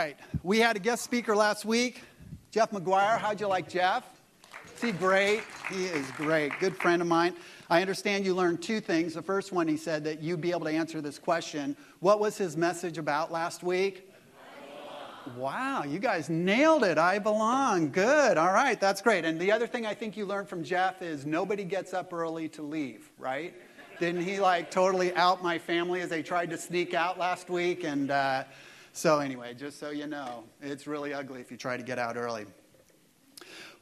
right. We had a guest speaker last week, Jeff McGuire. How'd you like Jeff? Is he great? He is great. Good friend of mine. I understand you learned two things. The first one, he said that you'd be able to answer this question. What was his message about last week? Wow, you guys nailed it. I belong. Good. All right, that's great. And the other thing I think you learned from Jeff is nobody gets up early to leave, right? Didn't he like totally out my family as they tried to sneak out last week? And uh, so, anyway, just so you know, it's really ugly if you try to get out early.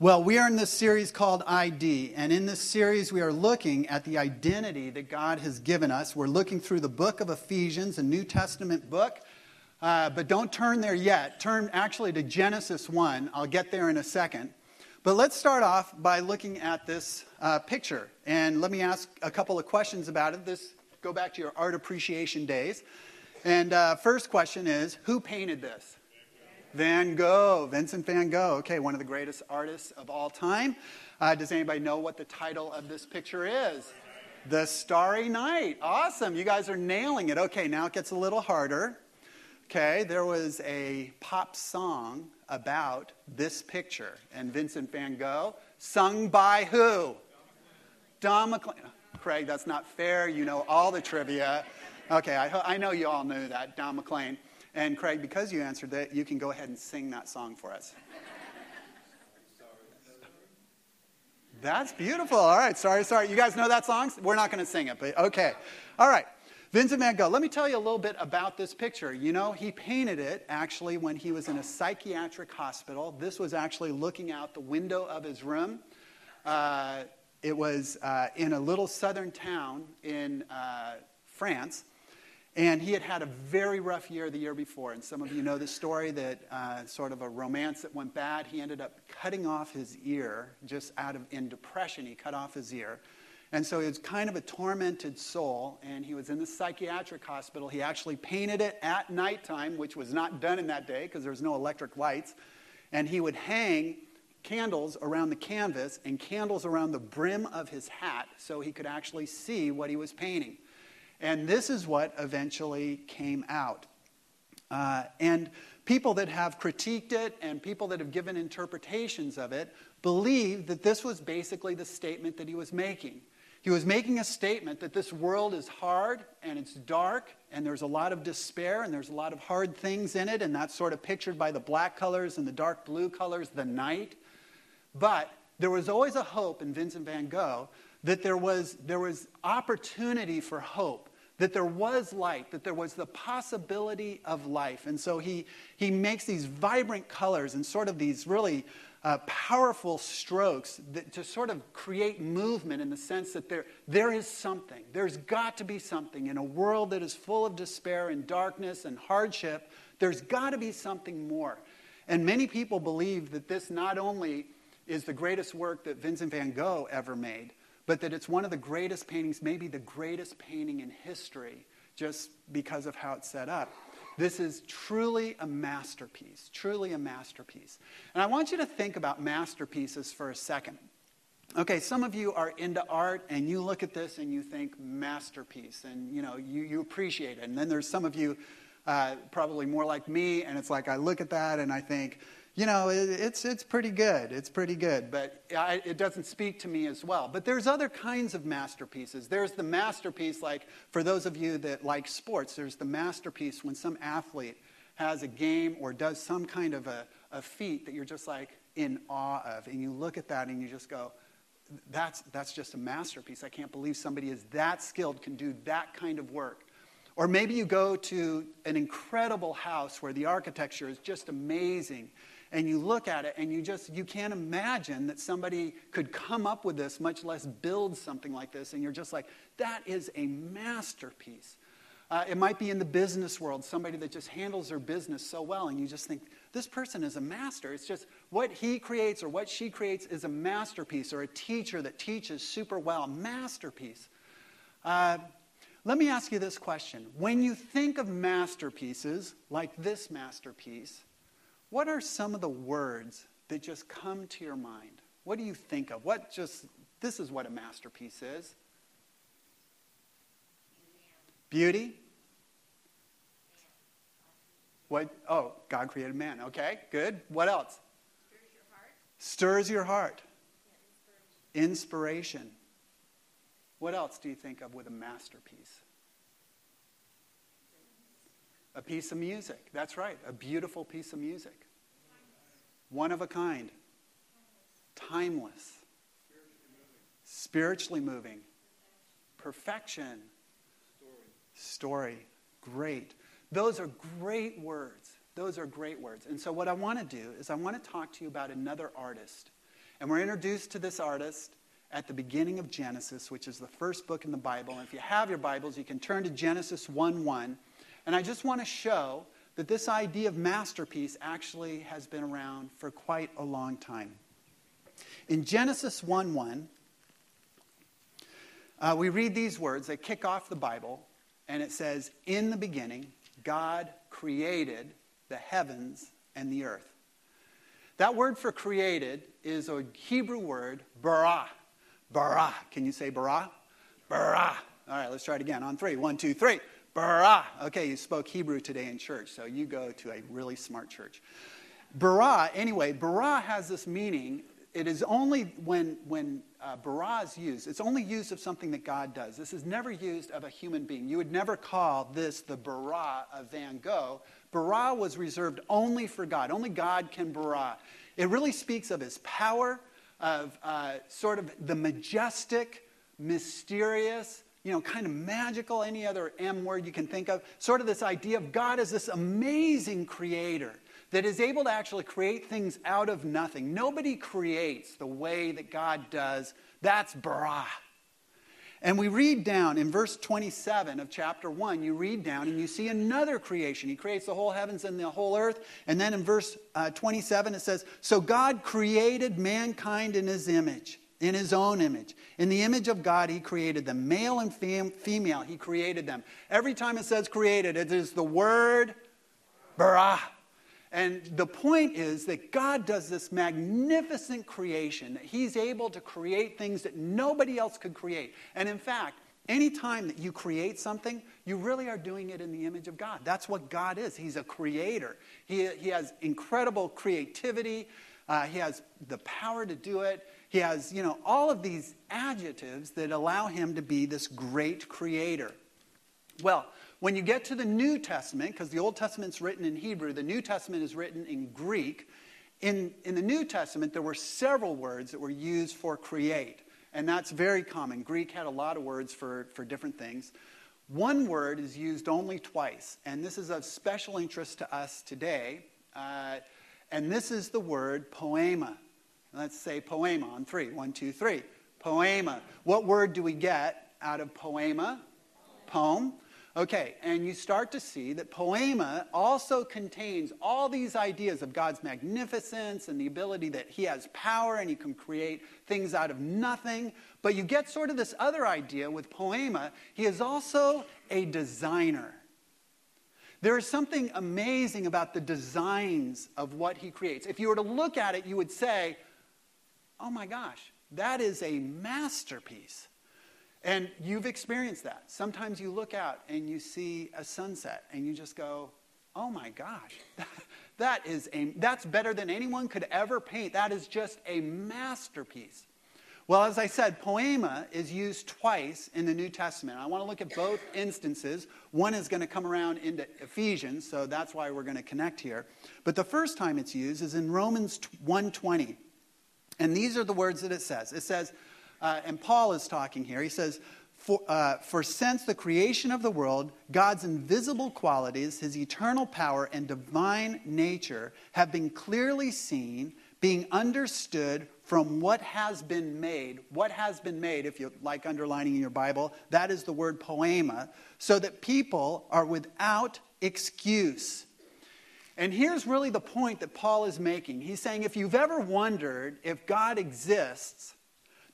Well, we are in this series called ID, and in this series, we are looking at the identity that God has given us. We're looking through the book of Ephesians, a New Testament book. Uh, but don't turn there yet. Turn actually to Genesis 1. I'll get there in a second. But let's start off by looking at this uh, picture. And let me ask a couple of questions about it. This go back to your art appreciation days. And uh, first question is Who painted this? Van Gogh, Vincent van Gogh. Okay, one of the greatest artists of all time. Uh, does anybody know what the title of this picture is? The Starry Night. Awesome. You guys are nailing it. Okay, now it gets a little harder. Okay, there was a pop song about this picture and Vincent van Gogh, sung by who? Don McLean. Craig, that's not fair. You know all the trivia. Okay, I, I know you all knew that, Don McLean. And Craig, because you answered that, you can go ahead and sing that song for us. That's beautiful. All right, sorry, sorry. You guys know that song? We're not going to sing it, but okay. All right. Vincent van Gogh, let me tell you a little bit about this picture. You know, he painted it actually when he was in a psychiatric hospital. This was actually looking out the window of his room. Uh, it was uh, in a little southern town in uh, France. And he had had a very rough year the year before. And some of you know the story that uh, sort of a romance that went bad. He ended up cutting off his ear, just out of, in depression, he cut off his ear. And so he was kind of a tormented soul, and he was in the psychiatric hospital. He actually painted it at nighttime, which was not done in that day because there was no electric lights. And he would hang candles around the canvas and candles around the brim of his hat so he could actually see what he was painting. And this is what eventually came out. Uh, and people that have critiqued it and people that have given interpretations of it believe that this was basically the statement that he was making. He was making a statement that this world is hard and it's dark and there's a lot of despair and there's a lot of hard things in it, and that's sort of pictured by the black colors and the dark blue colors, the night. But there was always a hope in Vincent van Gogh that there was, there was opportunity for hope, that there was light, that there was the possibility of life. And so he, he makes these vibrant colors and sort of these really uh, powerful strokes that, to sort of create movement in the sense that there, there is something. There's got to be something. In a world that is full of despair and darkness and hardship, there's got to be something more. And many people believe that this not only is the greatest work that Vincent van Gogh ever made, but that it's one of the greatest paintings, maybe the greatest painting in history, just because of how it's set up. This is truly a masterpiece, truly a masterpiece. And I want you to think about masterpieces for a second. Okay, some of you are into art and you look at this and you think masterpiece and you know you, you appreciate it. And then there's some of you uh, probably more like me and it's like I look at that and I think, you know, it, it's, it's pretty good. It's pretty good, but I, it doesn't speak to me as well. But there's other kinds of masterpieces. There's the masterpiece, like for those of you that like sports, there's the masterpiece when some athlete has a game or does some kind of a, a feat that you're just like in awe of. And you look at that and you just go, that's, that's just a masterpiece. I can't believe somebody is that skilled, can do that kind of work. Or maybe you go to an incredible house where the architecture is just amazing and you look at it and you just you can't imagine that somebody could come up with this much less build something like this and you're just like that is a masterpiece. Uh, it might be in the business world somebody that just handles their business so well and you just think this person is a master. It's just what he creates or what she creates is a masterpiece or a teacher that teaches super well masterpiece. Uh, let me ask you this question. When you think of masterpieces like this masterpiece what are some of the words that just come to your mind? What do you think of? What just, this is what a masterpiece is beauty, What? Oh, God created man. Okay, good. What else? Stirs your heart. Stirs your heart. Yeah, inspiration. Inspiration. What else do you think of with a masterpiece? A piece of music. That's right, a beautiful piece of music. One of a kind. Timeless. Spiritually moving. Perfection. Story. Great. Those are great words. Those are great words. And so, what I want to do is, I want to talk to you about another artist. And we're introduced to this artist at the beginning of Genesis, which is the first book in the Bible. And if you have your Bibles, you can turn to Genesis 1 1. And I just want to show that this idea of masterpiece actually has been around for quite a long time. In Genesis 1 1, uh, we read these words. They kick off the Bible, and it says, In the beginning, God created the heavens and the earth. That word for created is a Hebrew word, bara. Bara. Can you say bara? Bara. All right, let's try it again. On three. One, two, three. Bara. Okay, you spoke Hebrew today in church, so you go to a really smart church. Bara, anyway, bara has this meaning. It is only when, when uh, bara is used, it's only used of something that God does. This is never used of a human being. You would never call this the bara of Van Gogh. Bara was reserved only for God. Only God can bara. It really speaks of his power, of uh, sort of the majestic, mysterious, you know, kind of magical, any other M word you can think of, sort of this idea of God as this amazing creator that is able to actually create things out of nothing. Nobody creates the way that God does. That's bara. And we read down in verse 27 of chapter 1, you read down and you see another creation. He creates the whole heavens and the whole earth. And then in verse uh, 27, it says, So God created mankind in his image, in his own image. In the image of God, he created them. Male and fem- female, he created them. Every time it says created, it is the word bara. And the point is that God does this magnificent creation, that He's able to create things that nobody else could create. And in fact, anytime that you create something, you really are doing it in the image of God. That's what God is. He's a creator, He, he has incredible creativity, uh, He has the power to do it. He has, you know, all of these adjectives that allow Him to be this great creator. Well, when you get to the New Testament, because the Old Testament's written in Hebrew, the New Testament is written in Greek. In, in the New Testament, there were several words that were used for create, and that's very common. Greek had a lot of words for, for different things. One word is used only twice, and this is of special interest to us today, uh, and this is the word poema. Let's say poema on three. One, two, three. Poema. What word do we get out of poema? Poem. Okay, and you start to see that poema also contains all these ideas of God's magnificence and the ability that He has power and He can create things out of nothing. But you get sort of this other idea with poema. He is also a designer. There is something amazing about the designs of what He creates. If you were to look at it, you would say, oh my gosh, that is a masterpiece. And you've experienced that. Sometimes you look out and you see a sunset and you just go, oh my gosh, that is a, that's better than anyone could ever paint. That is just a masterpiece. Well, as I said, poema is used twice in the New Testament. I want to look at both instances. One is going to come around into Ephesians, so that's why we're going to connect here. But the first time it's used is in Romans 1:20. And these are the words that it says. It says, uh, and Paul is talking here. He says, for, uh, for since the creation of the world, God's invisible qualities, his eternal power, and divine nature have been clearly seen, being understood from what has been made. What has been made, if you like underlining in your Bible, that is the word poema, so that people are without excuse. And here's really the point that Paul is making. He's saying if you've ever wondered if God exists,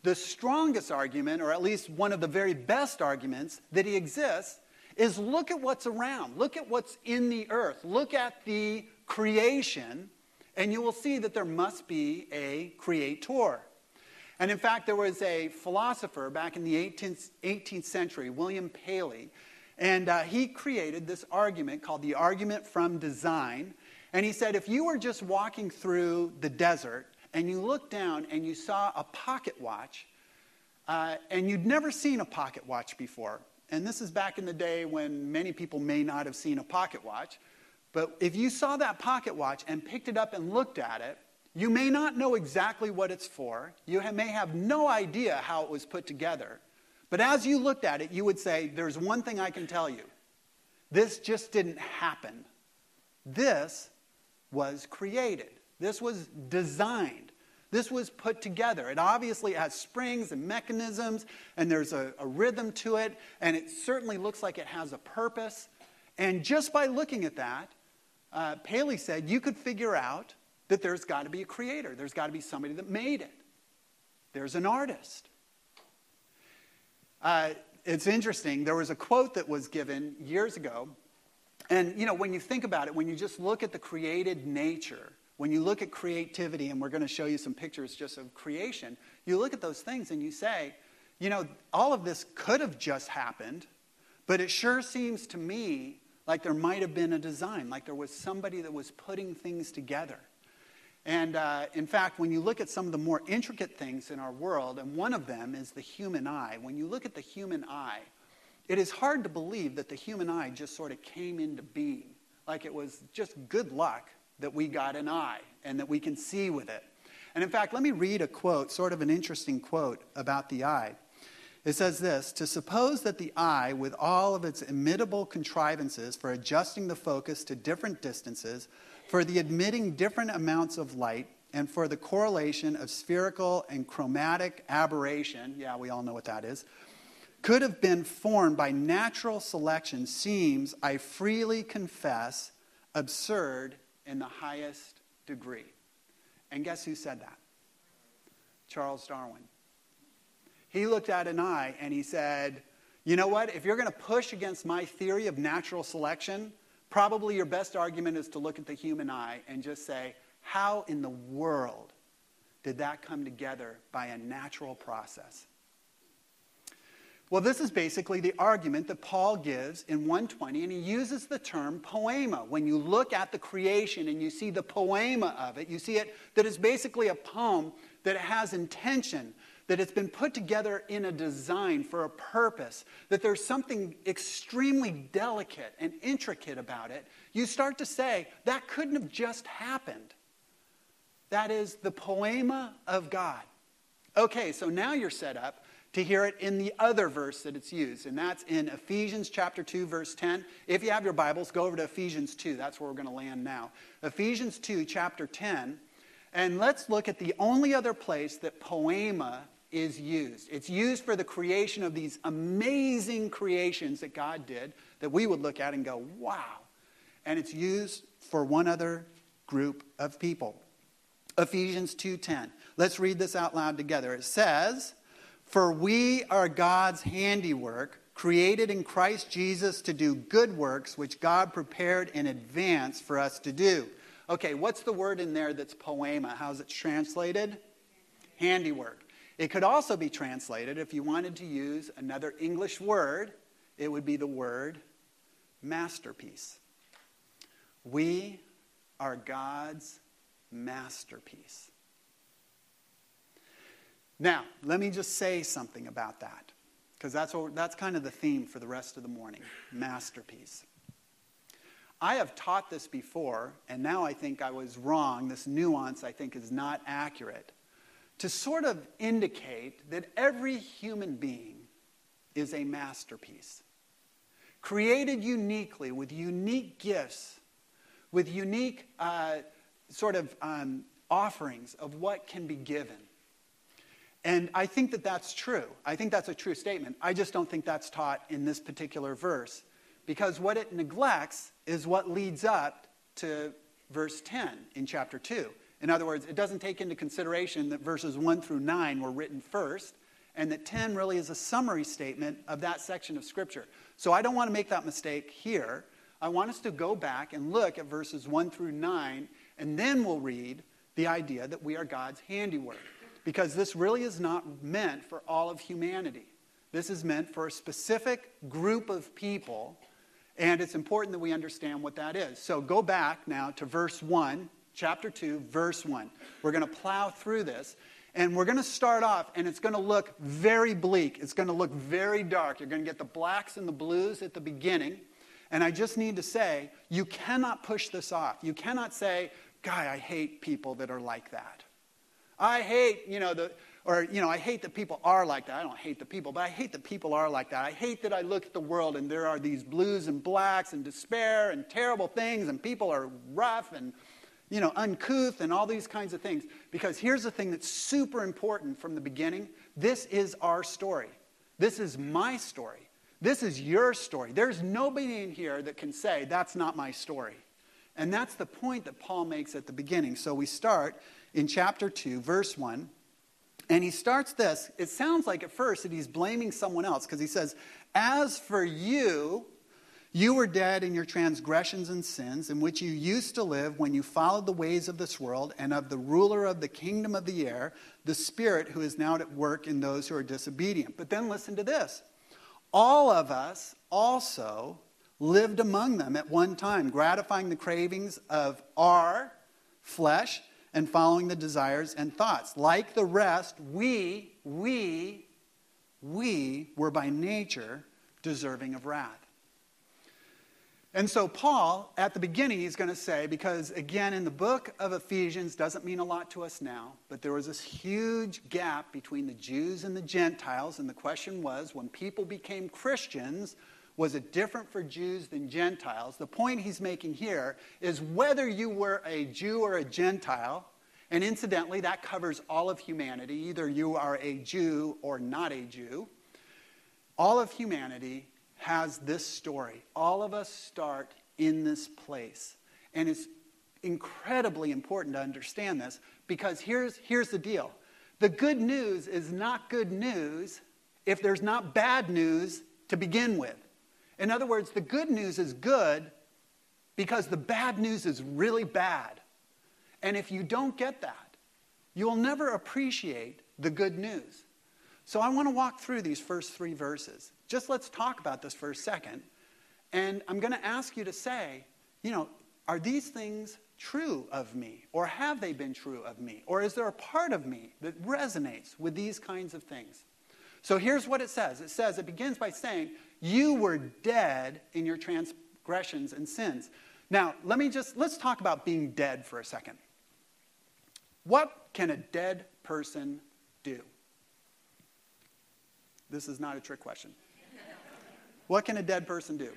the strongest argument, or at least one of the very best arguments that he exists, is look at what's around. Look at what's in the earth. Look at the creation, and you will see that there must be a creator. And in fact, there was a philosopher back in the 18th, 18th century, William Paley, And uh, he created this argument called the argument from design. And he said if you were just walking through the desert and you looked down and you saw a pocket watch, uh, and you'd never seen a pocket watch before, and this is back in the day when many people may not have seen a pocket watch, but if you saw that pocket watch and picked it up and looked at it, you may not know exactly what it's for. You may have no idea how it was put together. But as you looked at it, you would say, There's one thing I can tell you. This just didn't happen. This was created, this was designed. This was put together. It obviously has springs and mechanisms, and there's a, a, rhythm to it, and it certainly looks like it has a purpose. And just by looking at that, uh, Paley said you could figure out that there's got to be a creator. There's got to be somebody that made it. There's an artist. Uh, it's interesting. There was a quote that was given years ago. And, you know, when you think about it, when you just look at the created nature, when you look at creativity, and we're going to show you some pictures just of creation, you look at those things and you say, you know, all of this could have just happened, but it sure seems to me like there might have been a design, like there was somebody that was putting things together. And uh, in fact, when you look at some of the more intricate things in our world, and one of them is the human eye, when you look at the human eye, it is hard to believe that the human eye just sort of came into being. Like it was just good luck that we got an eye and that we can see with it. And in fact, let me read a quote, sort of an interesting quote about the eye. It says this To suppose that the eye, with all of its imitable contrivances for adjusting the focus to different distances, for the admitting different amounts of light and for the correlation of spherical and chromatic aberration, yeah, we all know what that is, could have been formed by natural selection seems, I freely confess, absurd in the highest degree. And guess who said that? Charles Darwin. He looked at an eye and he said, You know what? If you're going to push against my theory of natural selection, Probably your best argument is to look at the human eye and just say, how in the world did that come together by a natural process? Well, this is basically the argument that Paul gives in 120, and he uses the term poema. When you look at the creation and you see the poema of it, you see it that it's basically a poem that has intention, that it's been put together in a design for a purpose, that there's something extremely delicate and intricate about it, you start to say, that couldn't have just happened. That is the poema of God. Okay, so now you're set up to hear it in the other verse that it's used, and that's in Ephesians chapter 2, verse 10. If you have your Bibles, go over to Ephesians 2. That's where we're going to land now. Ephesians 2, chapter 10. And let's look at the only other place that poema is used. It's used for the creation of these amazing creations that God did that we would look at and go, wow. And it's used for one other group of people. Ephesians 2:10. Let's read this out loud together. It says, "For we are God's handiwork, created in Christ Jesus to do good works which God prepared in advance for us to do." Okay, what's the word in there that's poema? How's it translated? Handiwork. It could also be translated, if you wanted to use another English word, it would be the word masterpiece. We are God's masterpiece. Now, let me just say something about that, because that's, that's kind of the theme for the rest of the morning masterpiece. I have taught this before, and now I think I was wrong. This nuance, I think, is not accurate to sort of indicate that every human being is a masterpiece, created uniquely with unique gifts, with unique uh, sort of um, offerings of what can be given. And I think that that's true. I think that's a true statement. I just don't think that's taught in this particular verse because what it neglects is what leads up to verse 10 in chapter 2. In other words, it doesn't take into consideration that verses 1 through 9 were written first, and that 10 really is a summary statement of that section of Scripture. So I don't want to make that mistake here. I want us to go back and look at verses 1 through 9, and then we'll read the idea that we are God's handiwork. Because this really is not meant for all of humanity. This is meant for a specific group of people, and it's important that we understand what that is. So go back now to verse 1, chapter 2, verse 1. We're going to plow through this, and we're going to start off, and it's going to look very bleak. It's going to look very dark. You're going to get the blacks and the blues at the beginning. And I just need to say, you cannot push this off. You cannot say, Guy, I hate people that are like that. I hate, you know, the, or, you know, I hate that people are like that. I don't hate the people, but I hate that people are like that. I hate that I look at the world and there are these blues and blacks and despair and terrible things and people are rough and, you know, uncouth and all these kinds of things. Because here's the thing that's super important from the beginning this is our story. This is my story. This is your story. There's nobody in here that can say, that's not my story. And that's the point that Paul makes at the beginning. So we start in chapter 2, verse 1. And he starts this. It sounds like at first that he's blaming someone else because he says, As for you, you were dead in your transgressions and sins, in which you used to live when you followed the ways of this world and of the ruler of the kingdom of the air, the Spirit who is now at work in those who are disobedient. But then listen to this all of us also lived among them at one time, gratifying the cravings of our flesh and following the desires and thoughts. Like the rest, we, we, we were by nature deserving of wrath. And so, Paul, at the beginning, he's going to say, because again, in the book of Ephesians doesn't mean a lot to us now, but there was this huge gap between the Jews and the Gentiles. And the question was when people became Christians, was it different for Jews than Gentiles? The point he's making here is whether you were a Jew or a Gentile, and incidentally, that covers all of humanity. Either you are a Jew or not a Jew. All of humanity has this story. All of us start in this place. And it's incredibly important to understand this because here's, here's the deal the good news is not good news if there's not bad news to begin with. In other words, the good news is good because the bad news is really bad. And if you don't get that, you'll never appreciate the good news. So I want to walk through these first three verses. Just let's talk about this for a second. And I'm going to ask you to say, you know, are these things true of me? Or have they been true of me? Or is there a part of me that resonates with these kinds of things? So here's what it says it says, it begins by saying, You were dead in your transgressions and sins. Now, let me just, let's talk about being dead for a second. What can a dead person do? This is not a trick question. What can a dead person do?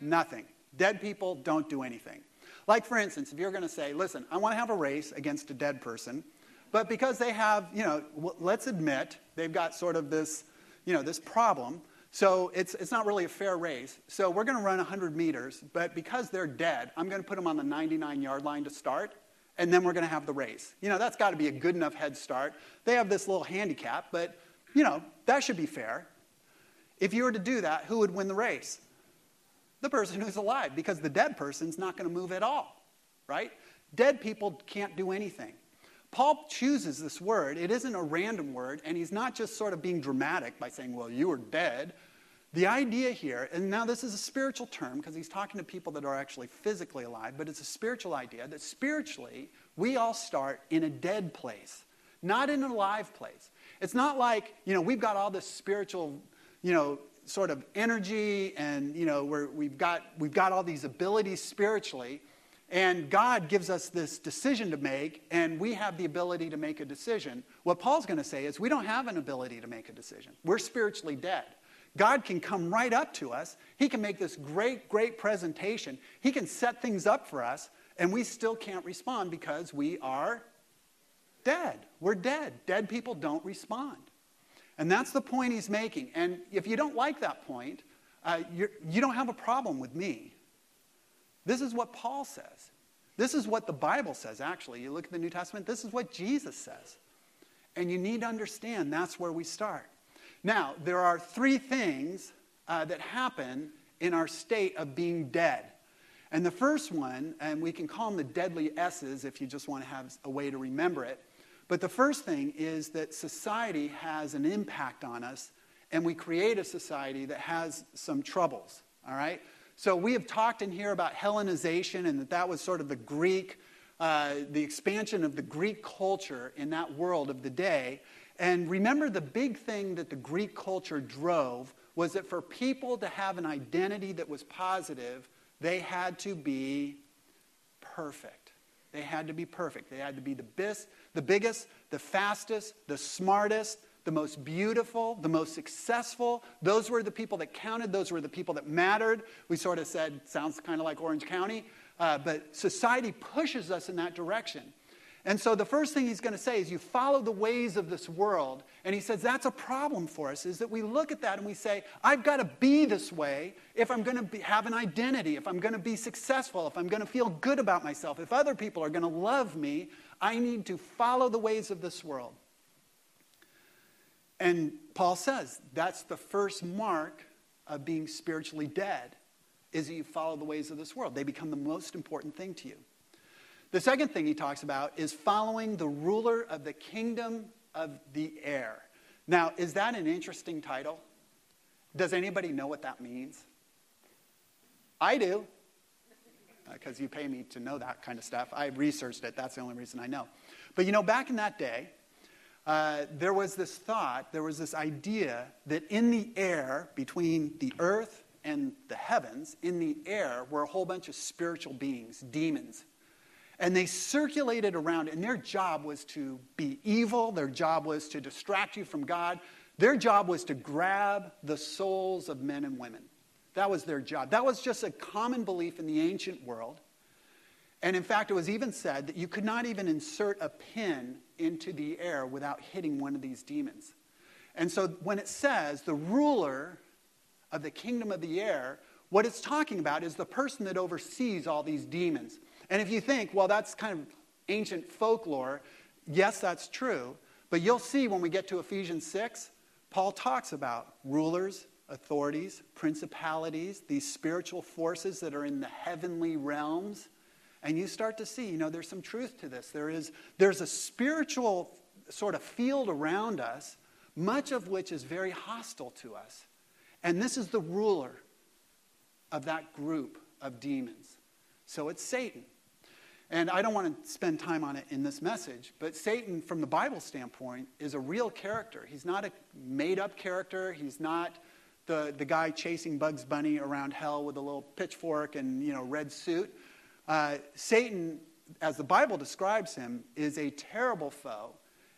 Nothing. Dead people don't do anything. Like, for instance, if you're going to say, listen, I want to have a race against a dead person, but because they have, you know, let's admit they've got sort of this, you know, this problem. So it's, it's not really a fair race. So we're going to run 100 meters, but because they're dead, I'm going to put them on the 99 yard line to start, and then we're going to have the race. You know, that's got to be a good enough head start. They have this little handicap, but, you know, that should be fair. If you were to do that, who would win the race? The person who's alive, because the dead person's not going to move at all, right? Dead people can't do anything. Paul chooses this word. It isn't a random word, and he's not just sort of being dramatic by saying, well, you were dead. The idea here, and now this is a spiritual term because he's talking to people that are actually physically alive, but it's a spiritual idea that spiritually, we all start in a dead place, not in a live place. It's not like, you know, we've got all this spiritual you know, sort of energy and, you know, we we've, got, we've got all these abilities spiritually. And God gives us this decision to make, and we have the ability to make a decision. What Paul's going to say is we don't have an ability to make a decision. We're spiritually dead. God can come right up to us. He can make this great, great presentation. He can set things up for us, and we still can't respond because we are dead. We're dead. Dead people don't respond. And that's the point he's making. And if you don't like that point, uh, you don't have a problem with me. This is what Paul says. This is what the Bible says, actually. You look at the New Testament, this is what Jesus says. And you need to understand that's where we start. Now, there are three things uh, that happen in our state of being dead. And the first one, and we can call them the deadly S's if you just want to have a way to remember it, but the first thing is that society has an impact on us, and we create a society that has some troubles, all right? So we have talked in here about Hellenization and that that was sort of the Greek, uh, the expansion of the Greek culture in that world of the day. And remember, the big thing that the Greek culture drove was that for people to have an identity that was positive, they had to be perfect. They had to be perfect. They had to be the best, the biggest, the fastest, the smartest, the most beautiful, the most successful. Those were the people that counted. Those were the people that mattered. We sort of said, sounds kind of like Orange County, uh, but society pushes us in that direction. And so the first thing he's going to say is you follow the ways of this world. And he says that's a problem for us is that we look at that and we say, I've got to be this way if I'm going to be, have an identity, if I'm going to be successful, if I'm going to feel good about myself, if other people are going to love me, I need to follow the ways of this world. And Paul says that's the first mark of being spiritually dead is that you follow the ways of this world. They become the most important thing to you. The second thing he talks about is following the ruler of the kingdom of the air. Now, is that an interesting title? Does anybody know what that means? I do, because uh, you pay me to know that kind of stuff. I researched it, that's the only reason I know. But you know, back in that day, uh, there was this thought, there was this idea that in the air, between the earth and the heavens, in the air were a whole bunch of spiritual beings, demons. And they circulated around, and their job was to be evil, their job was to distract you from God, their job was to grab the souls of men and women. That was their job. That was just a common belief in the ancient world. And in fact, it was even said that you could not even insert a pin into the air without hitting one of these demons. And so when it says the ruler of the kingdom of the air, what it's talking about is the person that oversees all these demons. And if you think, well, that's kind of ancient folklore, yes, that's true. But you'll see when we get to Ephesians 6, Paul talks about rulers, authorities, principalities, these spiritual forces that are in the heavenly realms. And you start to see, you know, there's some truth to this. There is, there's a spiritual sort of field around us, much of which is very hostile to us. And this is the ruler of that group of demons. So it's Satan. And I don't want to spend time on it in this message, but Satan, from the Bible standpoint, is a real character. He's not a made up character. He's not the, the guy chasing Bugs Bunny around hell with a little pitchfork and you know, red suit. Uh, Satan, as the Bible describes him, is a terrible foe,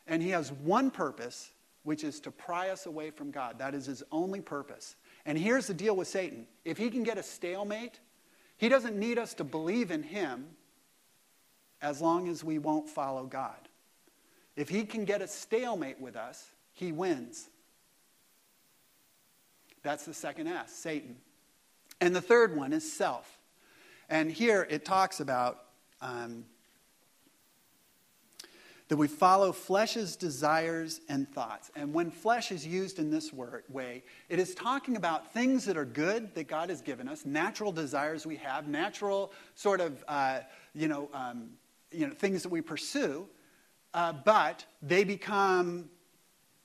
and he has one purpose, which is to pry us away from God. That is his only purpose. And here's the deal with Satan if he can get a stalemate, he doesn't need us to believe in him as long as we won't follow God. If he can get a stalemate with us, he wins. That's the second S, Satan. And the third one is self. And here it talks about um, that we follow flesh's desires and thoughts. And when flesh is used in this word, way, it is talking about things that are good that God has given us, natural desires we have, natural sort of, uh, you, know, um, you know, things that we pursue, uh, but they become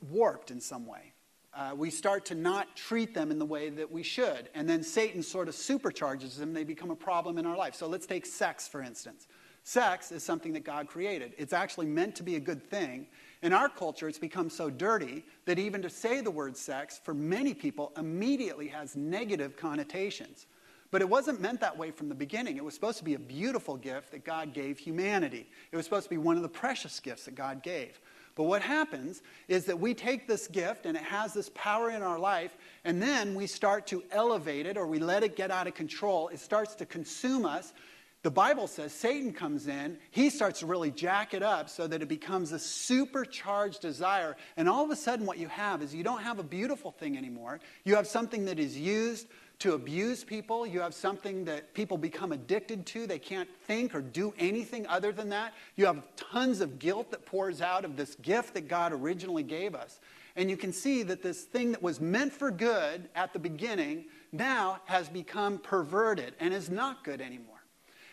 warped in some way uh, we start to not treat them in the way that we should. And then Satan sort of supercharges them. They become a problem in our life. So let's take sex, for instance. Sex is something that God created. It's actually meant to be a good thing. In our culture, it's become so dirty that even to say the word sex, for many people, immediately has negative connotations. But it wasn't meant that way from the beginning. It was supposed to be a beautiful gift that God gave humanity. It was supposed to be one of the precious gifts that God gave. But what happens is that we take this gift and it has this power in our life, and then we start to elevate it or we let it get out of control. It starts to consume us. The Bible says Satan comes in, he starts to really jack it up so that it becomes a supercharged desire. And all of a sudden, what you have is you don't have a beautiful thing anymore. You have something that is used to abuse people. You have something that people become addicted to. They can't think or do anything other than that. You have tons of guilt that pours out of this gift that God originally gave us. And you can see that this thing that was meant for good at the beginning now has become perverted and is not good anymore.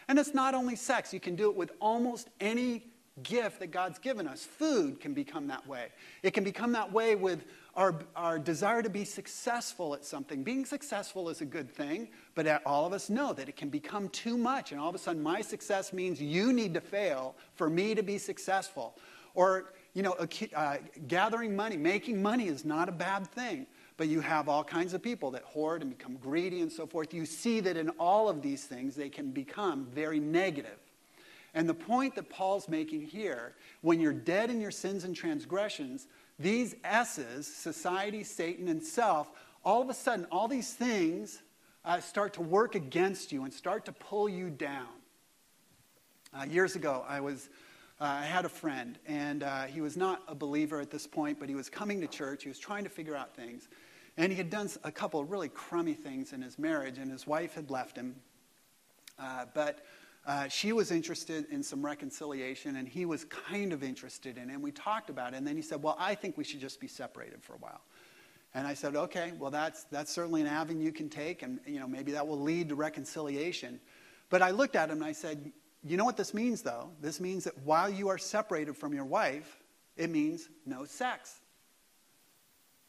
And it's not only sex, you can do it with almost any gift that God's given us. Food can become that way. It can become that way with our, our desire to be successful at something. Being successful is a good thing, but all of us know that it can become too much. And all of a sudden, my success means you need to fail for me to be successful. Or, you know, uh, gathering money, making money is not a bad thing. But you have all kinds of people that hoard and become greedy and so forth. You see that in all of these things, they can become very negative. And the point that Paul's making here, when you're dead in your sins and transgressions, these S's, society, Satan, and self, all of a sudden, all these things uh, start to work against you and start to pull you down. Uh, years ago, I was. Uh, I had a friend, and uh, he was not a believer at this point, but he was coming to church. He was trying to figure out things. And he had done a couple of really crummy things in his marriage, and his wife had left him. Uh, but uh, she was interested in some reconciliation, and he was kind of interested in it. And we talked about it. And then he said, Well, I think we should just be separated for a while. And I said, Okay, well, that's, that's certainly an avenue you can take, and you know, maybe that will lead to reconciliation. But I looked at him and I said, You know what this means, though? This means that while you are separated from your wife, it means no sex.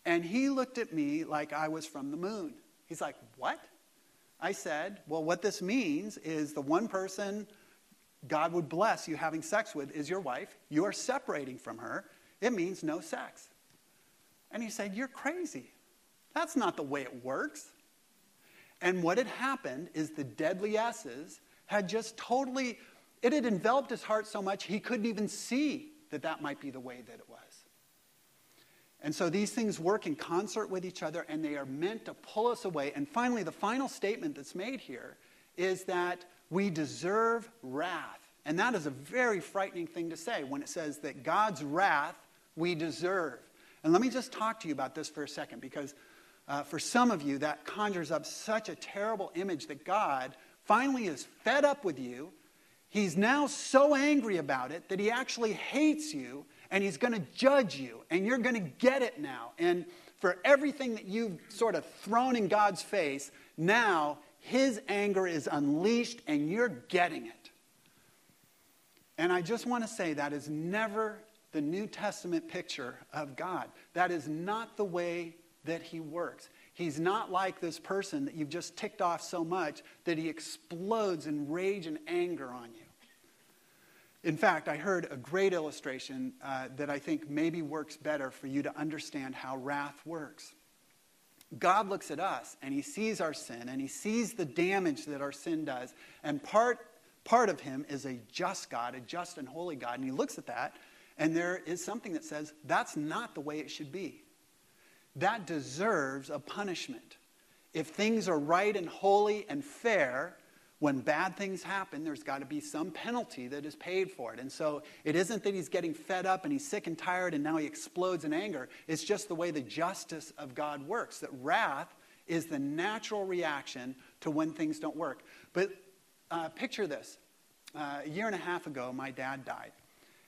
And he looked at me like I was from the moon. He's like, What? I said, Well, what this means is the one person God would bless you having sex with is your wife. You are separating from her. It means no sex. And he said, You're crazy. That's not the way it works. And what had happened is the deadly S's had just totally, it had enveloped his heart so much he couldn't even see that that might be the way that it was. And so these things work in concert with each other and they are meant to pull us away. And finally, the final statement that's made here is that we deserve wrath. And that is a very frightening thing to say when it says that God's wrath we deserve. And let me just talk to you about this for a second because uh, for some of you, that conjures up such a terrible image that God finally is fed up with you. He's now so angry about it that he actually hates you and he's going to judge you, and you're going to get it now. And for everything that you've sort of thrown in God's face, now his anger is unleashed, and you're getting it. And I just want to say that is never the New Testament picture of God. That is not the way that he works. He's not like this person that you've just ticked off so much that he explodes in rage and anger on you. In fact, I heard a great illustration uh, that I think maybe works better for you to understand how wrath works. God looks at us and he sees our sin and he sees the damage that our sin does. And part, part of him is a just God, a just and holy God. And he looks at that and there is something that says that's not the way it should be. That deserves a punishment. If things are right and holy and fair, when bad things happen, there's got to be some penalty that is paid for it. And so it isn't that he's getting fed up and he's sick and tired and now he explodes in anger. It's just the way the justice of God works, that wrath is the natural reaction to when things don't work. But uh, picture this uh, a year and a half ago, my dad died,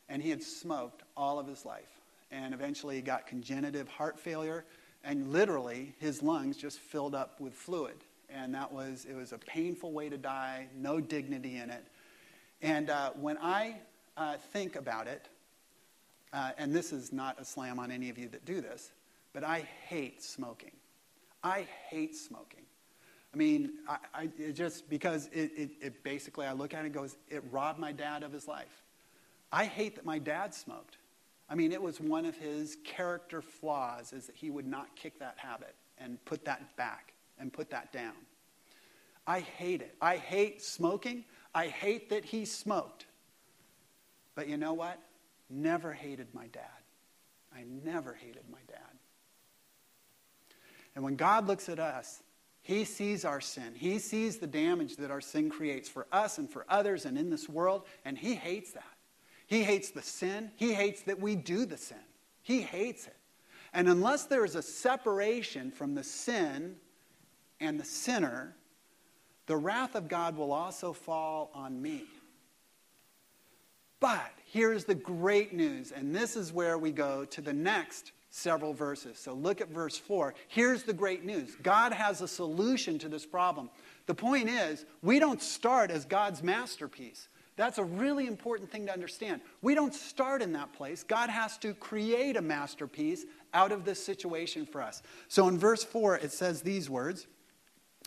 and he had smoked all of his life. And eventually he got congenitive heart failure, and literally his lungs just filled up with fluid and that was it was a painful way to die, no dignity in it. And uh, when I uh, think about it, uh, and this is not a slam on any of you that do this, but I hate smoking. I hate smoking. I mean, I, I just because it, it, it basically I look at it and goes, it robbed my dad of his life. I hate that my dad smoked. I mean, it was one of his character flaws is that he would not kick that habit and put that back and put that down. I hate it. I hate smoking. I hate that he smoked. But you know what? Never hated my dad. I never hated my dad. And when God looks at us, he sees our sin. He sees the damage that our sin creates for us and for others and in this world, and he hates that. He hates the sin. He hates that we do the sin. He hates it. And unless there is a separation from the sin and the sinner, the wrath of God will also fall on me. But here's the great news, and this is where we go to the next several verses. So look at verse 4. Here's the great news God has a solution to this problem. The point is, we don't start as God's masterpiece. That's a really important thing to understand. We don't start in that place. God has to create a masterpiece out of this situation for us. So in verse 4, it says these words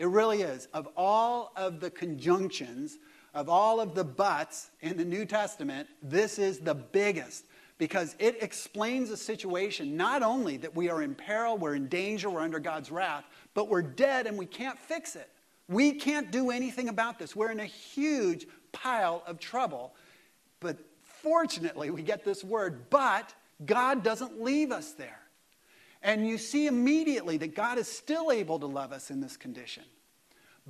It really is. Of all of the conjunctions, of all of the buts in the New Testament, this is the biggest because it explains a situation not only that we are in peril, we're in danger, we're under God's wrath, but we're dead and we can't fix it. We can't do anything about this. We're in a huge pile of trouble. But fortunately, we get this word, but God doesn't leave us there. And you see immediately that God is still able to love us in this condition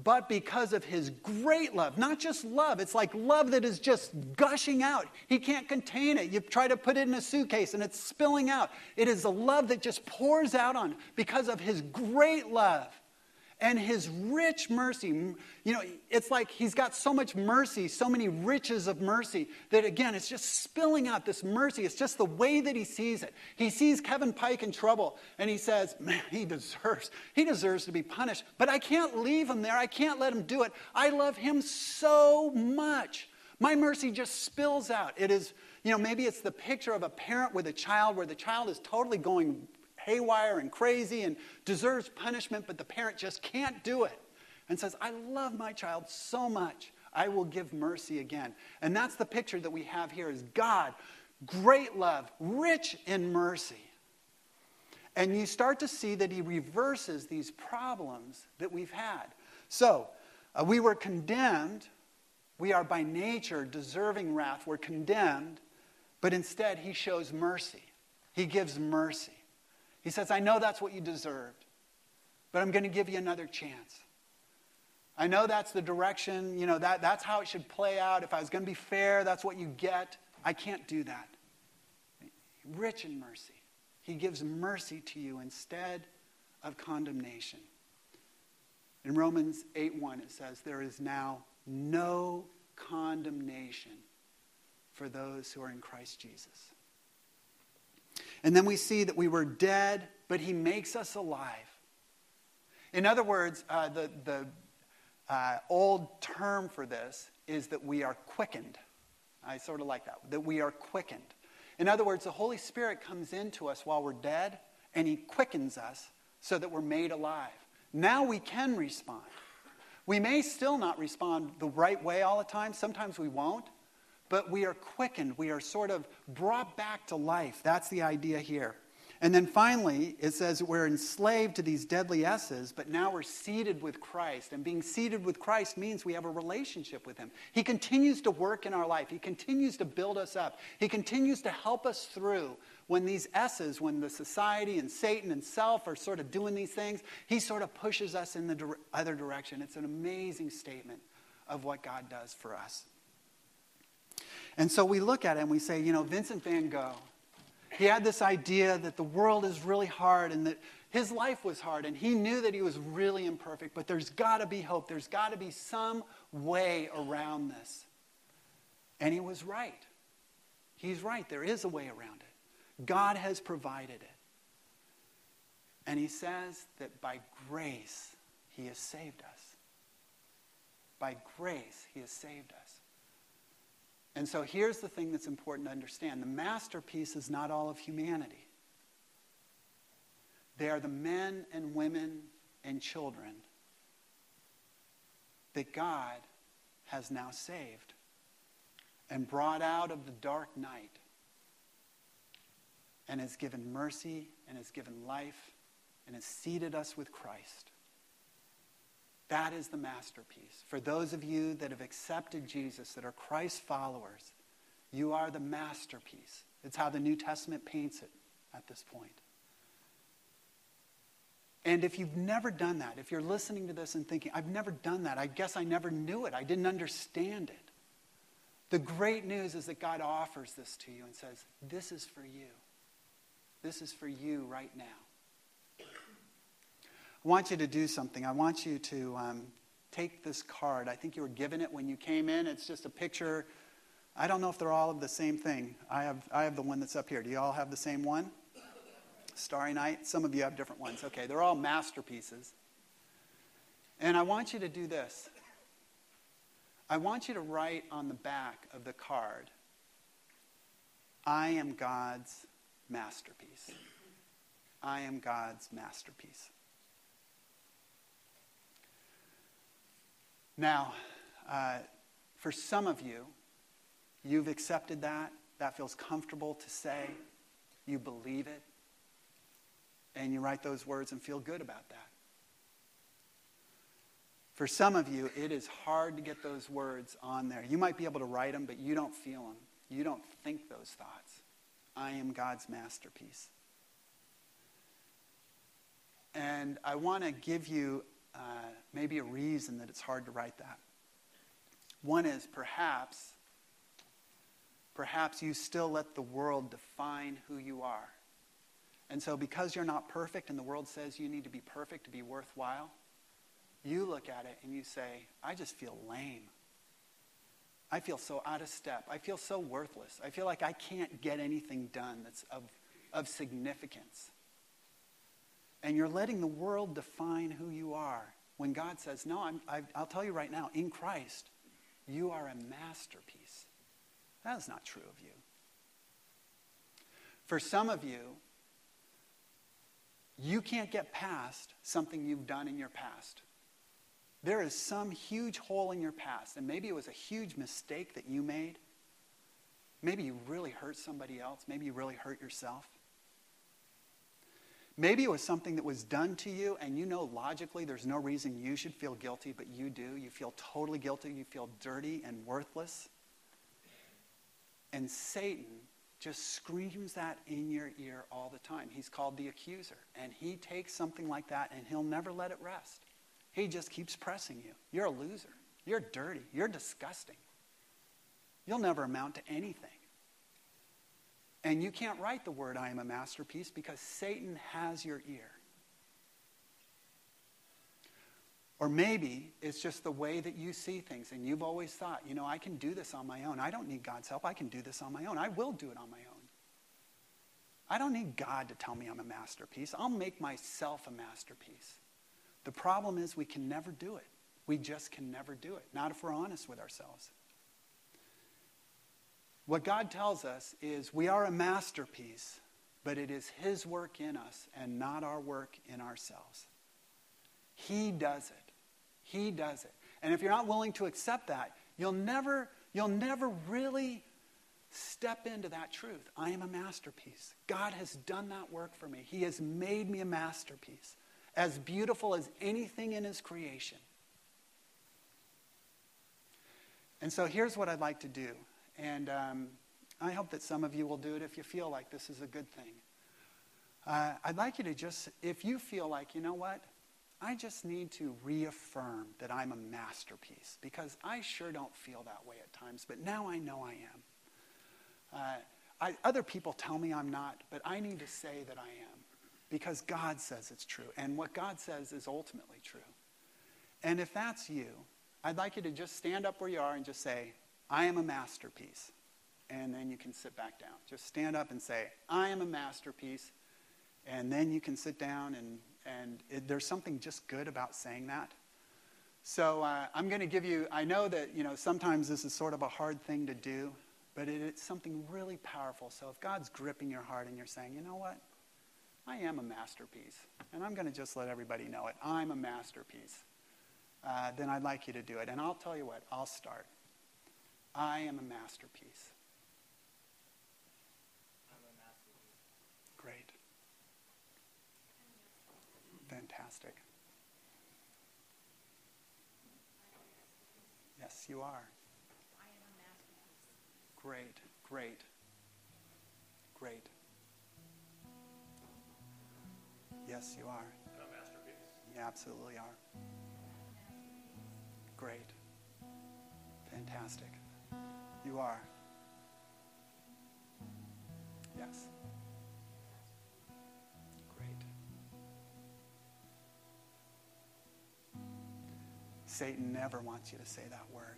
but because of his great love. Not just love, it's like love that is just gushing out. He can't contain it. You try to put it in a suitcase and it's spilling out. It is a love that just pours out on because of his great love and his rich mercy. You know, it's like he's got so much mercy, so many riches of mercy, that again, it's just spilling out this mercy. It's just the way that he sees it. He sees Kevin Pike in trouble and he says, Man, he deserves, he deserves to be punished, but I can't leave him there. I can't let him do it. I love him so much. My mercy just spills out. It is, you know, maybe it's the picture of a parent with a child where the child is totally going haywire and crazy and deserves punishment, but the parent just can't do it and says, I love my child so much, I will give mercy again. And that's the picture that we have here is God, great love, rich in mercy. And you start to see that he reverses these problems that we've had. So, uh, we were condemned. We are by nature deserving wrath. We're condemned. But instead, he shows mercy. He gives mercy. He says, I know that's what you deserved, but I'm going to give you another chance. I know that's the direction, you know, that, that's how it should play out. If I was going to be fair, that's what you get. I can't do that. Rich in mercy. He gives mercy to you instead of condemnation. In Romans 8 1, it says, There is now no condemnation for those who are in Christ Jesus. And then we see that we were dead, but he makes us alive. In other words, uh, the, the uh, old term for this is that we are quickened. I sort of like that, that we are quickened. In other words, the Holy Spirit comes into us while we're dead, and he quickens us so that we're made alive. Now we can respond. We may still not respond the right way all the time. Sometimes we won't but we are quickened. We are sort of brought back to life. That's the idea here. And then finally, it says we're enslaved to these deadly S's, but now we're seated with Christ. And being seated with Christ means we have a relationship with Him. He continues to work in our life, He continues to build us up, He continues to help us through when these S's, when the society and Satan and self are sort of doing these things, He sort of pushes us in the other direction. It's an amazing statement of what God does for us. And so we look at it and we say, you know, Vincent van Gogh, he had this idea that the world is really hard and that his life was hard and he knew that he was really imperfect, but there's got to be hope. There's got to be some way around this. And he was right. He's right. There is a way around it. God has provided it. And he says that by grace, he has saved us. By grace, he has saved us. And so here's the thing that's important to understand the masterpiece is not all of humanity, they are the men and women and children that God has now saved and brought out of the dark night and has given mercy and has given life and has seated us with Christ. That is the masterpiece. For those of you that have accepted Jesus, that are Christ followers, you are the masterpiece. It's how the New Testament paints it at this point. And if you've never done that, if you're listening to this and thinking, I've never done that, I guess I never knew it, I didn't understand it. The great news is that God offers this to you and says, This is for you. This is for you right now. I want you to do something. I want you to um, take this card. I think you were given it when you came in. It's just a picture. I don't know if they're all of the same thing. I have, I have the one that's up here. Do you all have the same one? Starry Night? Some of you have different ones. Okay, they're all masterpieces. And I want you to do this. I want you to write on the back of the card, I am God's masterpiece. I am God's masterpiece. Now, uh, for some of you, you've accepted that. That feels comfortable to say. You believe it. And you write those words and feel good about that. For some of you, it is hard to get those words on there. You might be able to write them, but you don't feel them. You don't think those thoughts. I am God's masterpiece. And I want to give you uh, maybe a reason that it's hard to write that. One is perhaps, perhaps you still let the world define who you are. And so, because you're not perfect and the world says you need to be perfect to be worthwhile, you look at it and you say, I just feel lame. I feel so out of step. I feel so worthless. I feel like I can't get anything done that's of, of significance. And you're letting the world define who you are. When God says, No, I'm, I, I'll tell you right now, in Christ, you are a masterpiece. That is not true of you. For some of you, you can't get past something you've done in your past. There is some huge hole in your past, and maybe it was a huge mistake that you made. Maybe you really hurt somebody else. Maybe you really hurt yourself. Maybe it was something that was done to you, and you know logically there's no reason you should feel guilty, but you do. You feel totally guilty. You feel dirty and worthless. And Satan just screams that in your ear all the time. He's called the accuser. And he takes something like that and he'll never let it rest. He just keeps pressing you. You're a loser. You're dirty. You're disgusting. You'll never amount to anything. And you can't write the word, I am a masterpiece, because Satan has your ear. Or maybe it's just the way that you see things, and you've always thought, you know, I can do this on my own. I don't need God's help. I can do this on my own. I will do it on my own. I don't need God to tell me I'm a masterpiece. I'll make myself a masterpiece. The problem is we can never do it. We just can never do it, not if we're honest with ourselves. What God tells us is we are a masterpiece, but it is His work in us and not our work in ourselves. He does it. He does it. And if you're not willing to accept that, you'll never, you'll never really step into that truth. I am a masterpiece. God has done that work for me. He has made me a masterpiece, as beautiful as anything in His creation. And so here's what I'd like to do. And um, I hope that some of you will do it if you feel like this is a good thing. Uh, I'd like you to just, if you feel like, you know what, I just need to reaffirm that I'm a masterpiece because I sure don't feel that way at times, but now I know I am. Uh, I, other people tell me I'm not, but I need to say that I am because God says it's true. And what God says is ultimately true. And if that's you, I'd like you to just stand up where you are and just say, I am a masterpiece. And then you can sit back down. Just stand up and say, I am a masterpiece. And then you can sit down, and, and it, there's something just good about saying that. So uh, I'm going to give you, I know that, you know, sometimes this is sort of a hard thing to do, but it, it's something really powerful. So if God's gripping your heart and you're saying, you know what? I am a masterpiece. And I'm going to just let everybody know it. I'm a masterpiece. Uh, then I'd like you to do it. And I'll tell you what, I'll start. I am a masterpiece. Great. Fantastic. Yes, you are. Great, great, great. Yes, you are. You absolutely are. Great. Fantastic. You are. Yes. Great. Satan never wants you to say that word.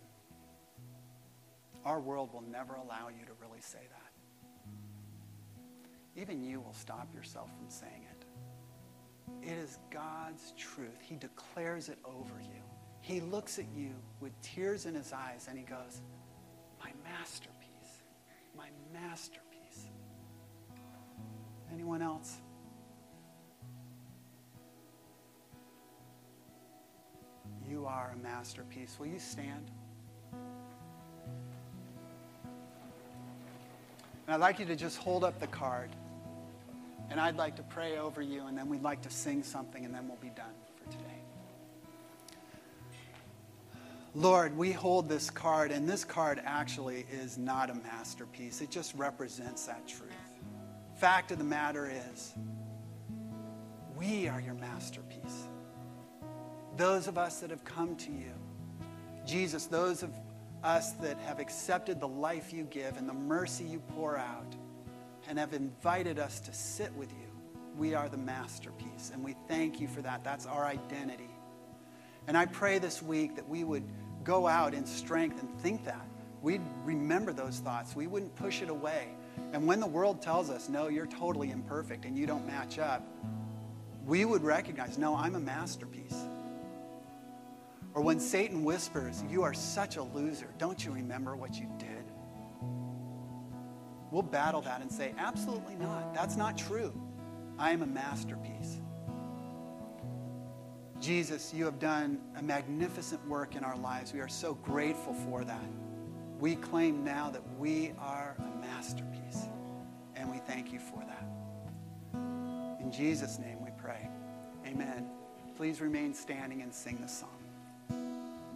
Our world will never allow you to really say that. Even you will stop yourself from saying it. It is God's truth. He declares it over you. He looks at you with tears in his eyes and he goes, masterpiece, my masterpiece. Anyone else? You are a masterpiece. Will you stand? And I'd like you to just hold up the card. And I'd like to pray over you, and then we'd like to sing something, and then we'll be done for today. Lord, we hold this card, and this card actually is not a masterpiece. It just represents that truth. Fact of the matter is, we are your masterpiece. Those of us that have come to you, Jesus, those of us that have accepted the life you give and the mercy you pour out and have invited us to sit with you, we are the masterpiece. And we thank you for that. That's our identity. And I pray this week that we would go out in strength and think that. We'd remember those thoughts. We wouldn't push it away. And when the world tells us, no, you're totally imperfect and you don't match up, we would recognize, no, I'm a masterpiece. Or when Satan whispers, You are such a loser, don't you remember what you did? We'll battle that and say, Absolutely not. That's not true. I am a masterpiece. Jesus, you have done a magnificent work in our lives. We are so grateful for that. We claim now that we are a masterpiece, and we thank you for that. In Jesus' name we pray. Amen. Please remain standing and sing the song.